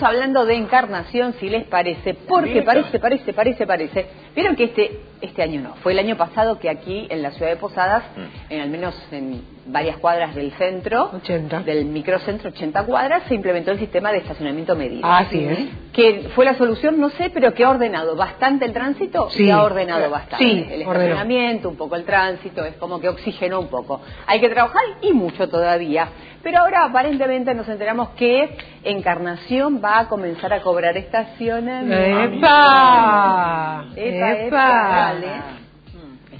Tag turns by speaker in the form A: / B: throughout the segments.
A: Estamos hablando de encarnación, si les parece, porque parece, parece, parece, parece. Vieron que este, este año no, fue el año pasado que aquí en la ciudad de Posadas, mm. en al menos en varias cuadras del centro,
B: 80.
A: del microcentro, 80 cuadras, se implementó el sistema de estacionamiento medido.
B: Ah, sí, ¿eh?
A: Que fue la solución, no sé, pero que ha ordenado bastante el tránsito
B: sí.
A: y ha ordenado bastante.
B: Sí,
A: el estacionamiento, un poco el tránsito, es como que oxigenó un poco. Hay que trabajar y mucho todavía. Pero ahora aparentemente nos enteramos que Encarnación va a comenzar a cobrar estacionamiento.
B: ¡Epa!
A: ¡Epa! ¡Epa!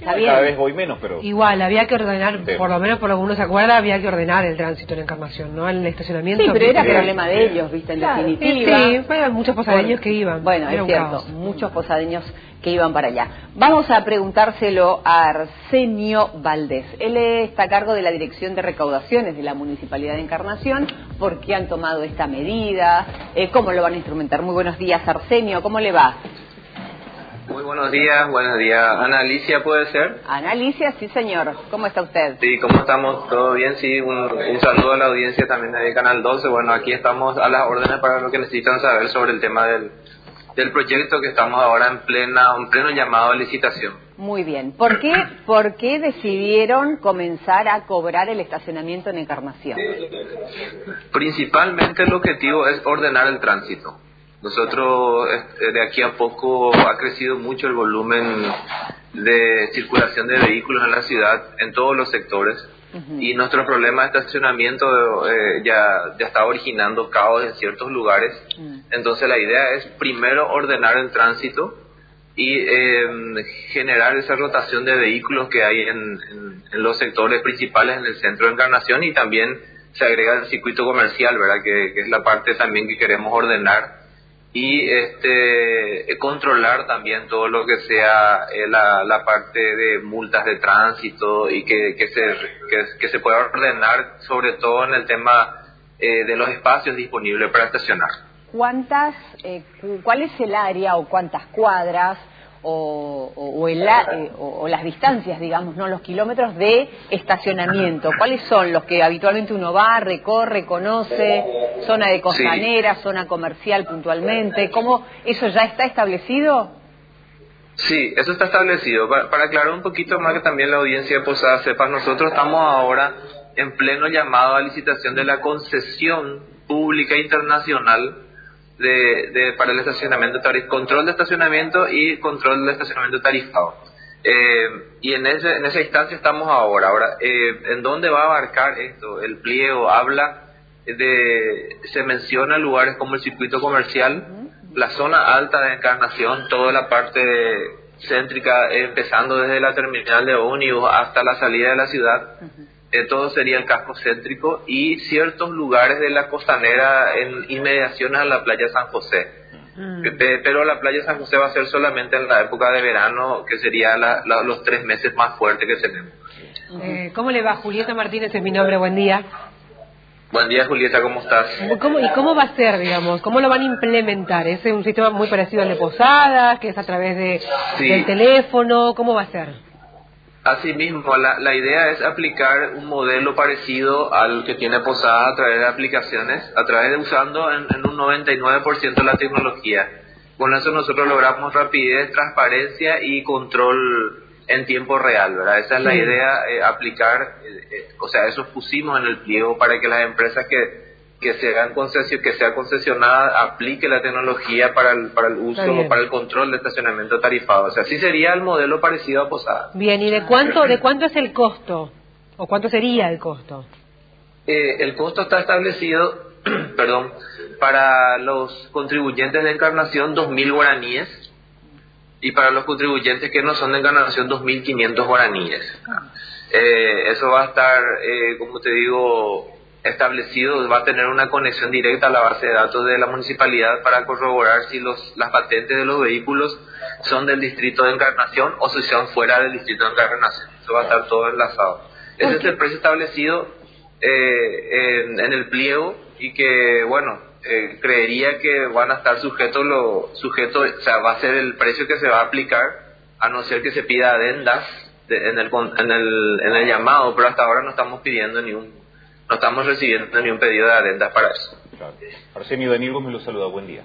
C: Está bien. Cada vez voy menos, pero...
B: Igual, había que ordenar, por lo menos por lo que uno se acuerda, había que ordenar el tránsito en Encarnación, ¿no? El estacionamiento.
A: Sí, pero era problema de ellos, ¿viste? En definitiva.
B: Sí, sí, muchos posadeños que iban.
A: Bueno, es cierto, muchos posadeños que iban para allá. Vamos a preguntárselo a Arsenio Valdés. Él está a cargo de la Dirección de Recaudaciones de la Municipalidad de Encarnación. ¿Por qué han tomado esta medida? Eh, ¿Cómo lo van a instrumentar? Muy buenos días, Arsenio. ¿Cómo le va?
D: Muy buenos días, buenos días. Ana Alicia, ¿puede ser?
A: Ana Alicia, sí, señor. ¿Cómo está usted?
D: Sí, ¿cómo estamos? ¿Todo bien? Sí, un, saludo a la audiencia también de Canal 12. Bueno, aquí estamos a las órdenes para lo que necesitan saber sobre el tema del, del proyecto que estamos ahora en plena un pleno llamado a licitación.
A: Muy bien. ¿Por qué, ¿Por qué decidieron comenzar a cobrar el estacionamiento en Encarnación?
D: Principalmente el objetivo es ordenar el tránsito. Nosotros este, de aquí a poco ha crecido mucho el volumen de circulación de vehículos en la ciudad en todos los sectores y nuestro problema de estacionamiento eh, ya, ya está originando caos en ciertos lugares. Mm. Entonces la idea es primero ordenar el tránsito y em, generar esa rotación de vehículos que hay en, los sectores principales en el centro de Encarnación y también se agrega el circuito comercial, ¿verdad? que es la parte también que queremos ordenar y este controlar también todo lo que sea eh, la, la, parte de multas de tránsito y que, que se que, se pueda ordenar sobre todo en el tema eh, de los espacios disponibles para estacionar.
A: Cuántas eh, cuál es el área o cuántas cuadras o, o, eh, o, las distancias, digamos, no los kilómetros de estacionamiento. ¿Cuáles son los que habitualmente uno va, recorre, conoce? ¿Zona de costanera, zona comercial puntualmente? ¿Cómo eso ya está establecido?
D: Sí, eso está establecido. Para, aclarar un poquito más que también la audiencia de Posada sepa, nosotros estamos ahora en pleno llamado a licitación de la concesión pública internacional de, para el estacionamiento control de estacionamiento y control de estacionamiento tarifado. Eh, y en, ese, en esa instancia estamos ahora. Ahora, eh, ¿en dónde va a abarcar esto? El pliego habla de, se menciona lugares como el circuito comercial, la zona alta de encarnación, toda la parte céntrica, empezando desde la terminal de ómnibus hasta la salida de la ciudad eh, todo sería el casco céntrico y ciertos lugares de la costanera en inmediaciones a la playa San José. Mm. Pero la playa San José va a ser solamente en la época de verano, que sería los tres meses más fuertes que tenemos.
B: Eh, ¿Cómo le va? Julieta Martínez es mi nombre, buen día.
D: Buen día, Julieta, ¿cómo estás?
B: ¿Cómo, ¿Y cómo va a ser, digamos? ¿Cómo lo van a implementar? ¿Es un sistema muy parecido al de Posadas, que es a través de, del teléfono? ¿Cómo va a ser?
D: Asimismo, la, la idea es aplicar un modelo parecido al que tiene Posada a través de aplicaciones, a través de usando en, un 99% la tecnología. Con eso nosotros logramos rapidez, transparencia y control en tiempo real, ¿verdad? Esa es la idea, eh, aplicar, eh, eh, o sea, eso pusimos en el pliego para que las empresas que que sea, que sea concesionada aplique la tecnología para el, para el uso o para el control de estacionamiento tarifado. O sea, sí sería el modelo parecido a Posada.
B: Bien, ¿y de cuánto, de cuánto es el costo? ¿O cuánto sería el costo?
D: Eh, el costo está establecido, perdón, para los contribuyentes de encarnación 2.000 guaraníes y para los contribuyentes que no son de encarnación 2.500 guaraníes. Eh, eso va a estar, eh, como te digo, establecido va a tener una conexión directa a la base de datos de la municipalidad para corroborar si los, las patentes de los vehículos son del distrito de Encarnación o si son fuera del distrito de Encarnación. Eso va a estar todo enlazado. Ese es el precio establecido eh, en, el pliego y que, bueno, eh, creería que van a estar sujetos, lo, sujeto, o sea, va a ser el precio que se va a aplicar a no ser que se pida adendas en, el, en, el, en el llamado, pero hasta ahora no estamos pidiendo ningún no estamos recibiendo ni un pedido de adendas para eso.
C: Arsenio Daniel Gómez lo saluda, buen día.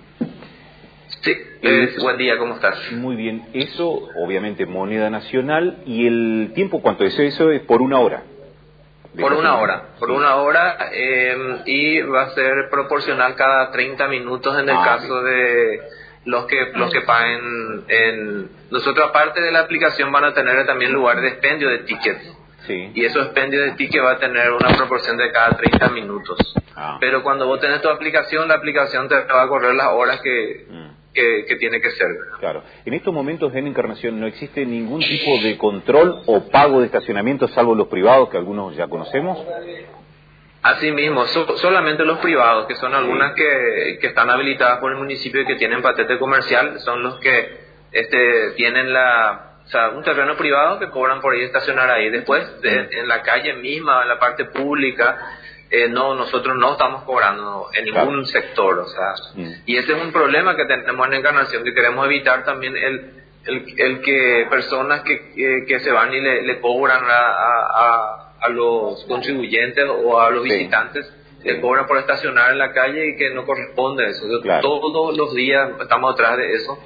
D: Sí, eh, buen día, ¿cómo estás?
C: Muy bien, eso obviamente moneda nacional y el tiempo, ¿cuánto es eso? Es por una hora.
D: Por una hora, por una hora em, y va a ser proporcional cada 30 minutos en el ah, caso de los que los que paguen en nosotros aparte de la aplicación van a tener también lugar de expendio de tickets sí. y esos expendio de tickets va a tener una proporción de cada 30 minutos ah. pero cuando vos tenés tu aplicación la aplicación te va a correr las horas que mm que, tiene que ser.
C: Claro. En estos momentos en Encarnación no existe ningún tipo de control o pago de estacionamiento, salvo los privados que algunos ya conocemos.
D: Así mismo, solamente los privados, que son algunas que, que están habilitadas por el municipio y que tienen patente comercial, son los que este, tienen la, o sea, un terreno privado que cobran por ahí estacionar ahí. Después, en la calle misma, en la parte pública, eh, no, nosotros no estamos cobrando en ningún sector, o sea, mm. y ese es un problema que tenemos en Encarnación, que queremos evitar también el, el, que personas que, que, se van y le, cobran a, a, los contribuyentes o a los visitantes le cobran por estacionar en la calle y que no corresponde eso. Todos los días estamos atrás de eso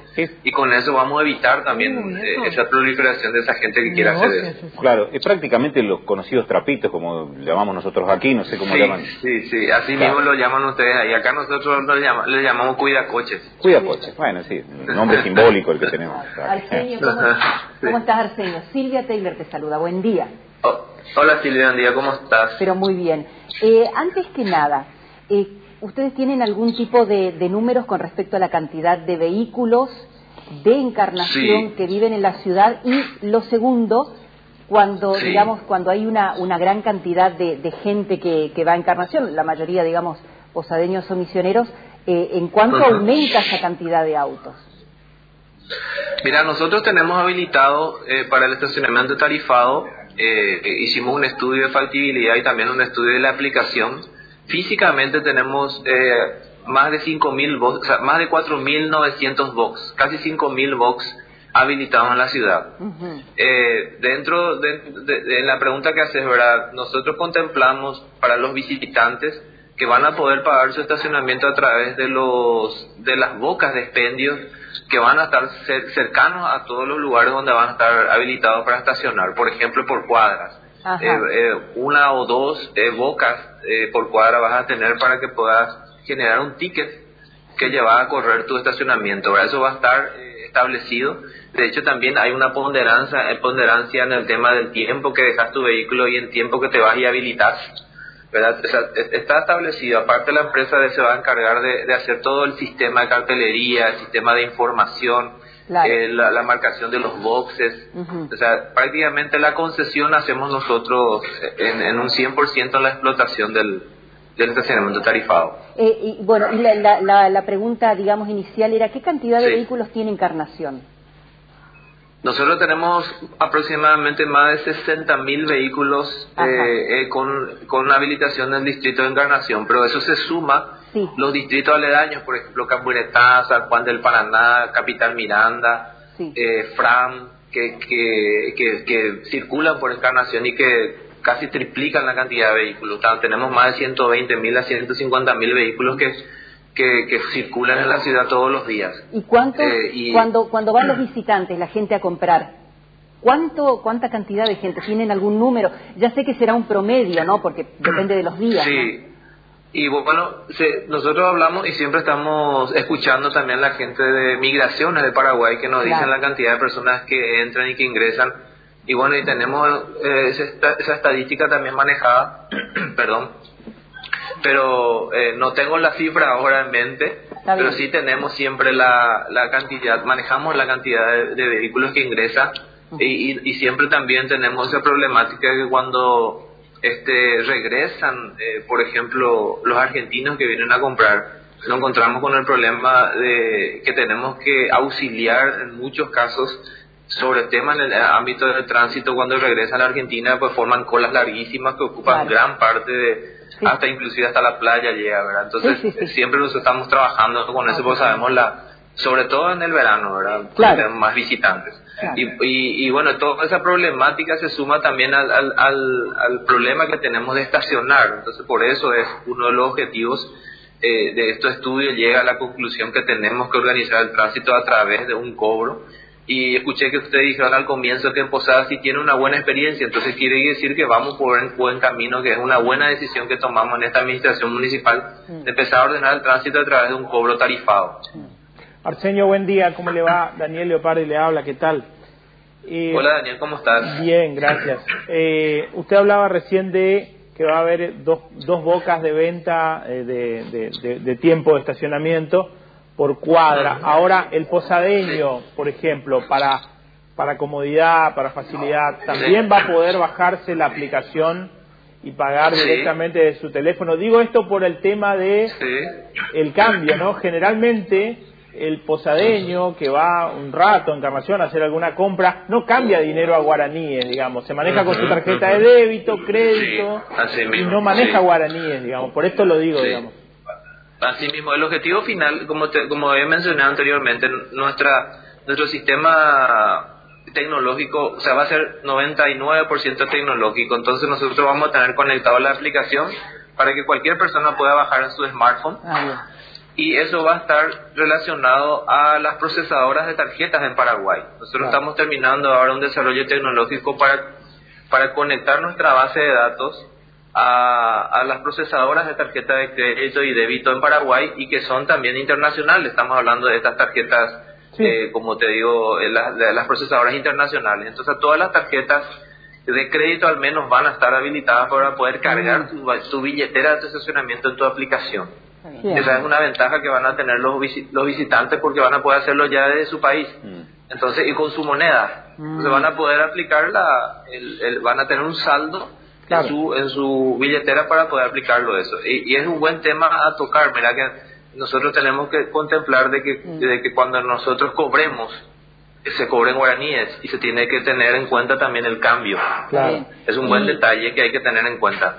D: y con eso vamos a evitar también eh, esa proliferación de esa gente que quiera hacer eso.
C: Claro, es prácticamente los conocidos trapitos, como llamamos nosotros aquí, no sé cómo llaman.
D: Sí, sí, así mismo lo llaman ustedes ahí. Acá nosotros lo llamamos, le llamamos cuidacoches.
C: Cuidacoches, bueno, sí, nombre simbólico el que tenemos.
A: Arsenio, ¿cómo, estás Arsenio? Silvia Taylor te saluda, buen día.
D: Oh, hola Silvia, buen día, ¿cómo estás?
A: Pero muy bien. Eh, antes que nada, eh, ¿ustedes tienen algún tipo de, números con respecto a la cantidad de vehículos de encarnación que viven en la ciudad? Y lo segundo, cuando digamos cuando hay una, una gran cantidad de, gente que, va a encarnación, la mayoría, digamos, posadeños o misioneros, eh, ¿en cuánto aumenta esa cantidad de autos?
D: Mira, nosotros tenemos habilitado para el estacionamiento tarifado eh, hicimos un estudio de factibilidad y también un estudio de la aplicación. Físicamente tenemos eh, más de 5.000 box, o sea, más de 4.900 box, casi 5.000 box habilitados en la ciudad. eh, dentro de, la pregunta que haces, ¿verdad? Nosotros contemplamos para los visitantes que van a poder pagar su estacionamiento a través de los de las bocas de expendios que van a estar cercanos a todos los lugares donde van a estar habilitados para estacionar, por ejemplo, por cuadras. Eh, eh, una o dos eh, bocas por cuadra vas a tener para que puedas generar un ticket que lleva a correr tu estacionamiento. Eso va a estar establecido. De hecho, también hay una ponderancia, ponderancia en el tema del tiempo que dejas tu vehículo y el tiempo que te vas y habilitas está establecido, aparte la empresa se va a encargar de, hacer todo el sistema de cartelería, el sistema de información, eh, la, marcación de los boxes, o sea, prácticamente la concesión hacemos nosotros en, en un 100% en la explotación del, del estacionamiento tarifado.
A: Eh, y, bueno, y la, la, la, pregunta, digamos, inicial era, ¿qué cantidad de vehículos tiene Encarnación?
D: Nosotros tenemos aproximadamente más de 60.000 vehículos eh, eh, con, con habilitación en el distrito de Encarnación, pero eso se suma los distritos aledaños, por ejemplo, Camburetá, San Juan del Paraná, Capital Miranda, eh, Fram, que, que, que, circulan por Encarnación y que casi triplican la cantidad de vehículos. tenemos más de 120.000 a 150.000 vehículos que que, circulan en la ciudad todos los días.
A: ¿Y cuánto, eh, cuando, cuando van los visitantes, la gente a comprar, ¿cuánto, cuánta cantidad de gente? ¿Tienen algún número? Ya sé que será un promedio, ¿no? Porque depende de los días.
D: Sí. Y bueno, nosotros hablamos y siempre estamos escuchando también la gente de migraciones de Paraguay que nos dicen la cantidad de personas que entran y que ingresan. Y bueno, y tenemos eh, esa, esa estadística también manejada, perdón, pero eh, no tengo la cifra ahora en mente, pero sí tenemos siempre la, la cantidad, manejamos la cantidad de, vehículos que ingresan y, y, siempre también tenemos esa problemática que cuando este regresan, eh, por ejemplo, los argentinos que vienen a comprar, nos encontramos con el problema de que tenemos que auxiliar en muchos casos sobre el tema en el ámbito del tránsito. Cuando regresan a la Argentina pues forman colas larguísimas que ocupan gran parte de, hasta inclusive hasta la playa llega, ¿verdad? Entonces siempre nos estamos trabajando con eso porque sabemos la, sobre todo en el verano, ¿verdad? Tenemos más visitantes. Y, y, bueno, toda esa problemática se suma también al, al, al, al, problema que tenemos de estacionar. Entonces por eso es uno de los objetivos eh, de estos estudios llega a la conclusión que tenemos que organizar el tránsito a través de un cobro. Y escuché que ustedes dijeron al comienzo que en Posada sí tiene una buena experiencia, entonces quiere decir que vamos por un buen camino, que es una buena decisión que tomamos en esta administración municipal de empezar a ordenar el tránsito a través de un cobro tarifado.
E: Arsenio, buen día, ¿cómo le va? Daniel Leopardi le habla, ¿qué tal?
D: Eh, Hola Daniel, ¿cómo estás?
E: Bien, gracias. Eh, usted hablaba recién de que va a haber dos, dos bocas de venta eh, de, tiempo de estacionamiento por cuadra. Ahora, el posadeño, por ejemplo, para, para comodidad, para facilidad, también va a poder bajarse la aplicación y pagar directamente de su teléfono. Digo esto por el tema de el cambio, ¿no? Generalmente el posadeño que va un rato en Encarnación a hacer alguna compra no cambia dinero a guaraníes, digamos, se maneja con su tarjeta de débito, crédito y no maneja guaraníes, digamos, por esto lo digo, digamos.
D: Así mismo, el objetivo final, como como he mencionado anteriormente, nuestra nuestro sistema tecnológico, o sea, va a ser 99% tecnológico, entonces nosotros vamos a tener conectado la aplicación para que cualquier persona pueda bajar en su smartphone. Ah, y eso va a estar relacionado a las procesadoras de tarjetas en Paraguay. Nosotros estamos terminando ahora un desarrollo tecnológico para, para conectar nuestra base de datos a, a las procesadoras de tarjetas de crédito y débito en Paraguay y que son también internacionales. Estamos hablando de estas tarjetas, eh, como te digo, de las procesadoras internacionales. Entonces, todas las tarjetas de crédito al menos van a estar habilitadas para poder cargar mm. tu, tu billetera de estacionamiento en tu aplicación. Esa es una ventaja que van a tener los, los visitantes porque van a poder hacerlo ya desde su país. Mm. Entonces, y con su moneda. Mm. van a poder aplicar la, el, van a tener un saldo en, su, en su billetera para poder aplicarlo eso. Y, es un buen tema a tocar, mira que nosotros tenemos que contemplar de que, mm. de que cuando nosotros cobremos, se cobren guaraníes y se tiene que tener en cuenta también el cambio. Es un buen detalle que hay que tener en cuenta.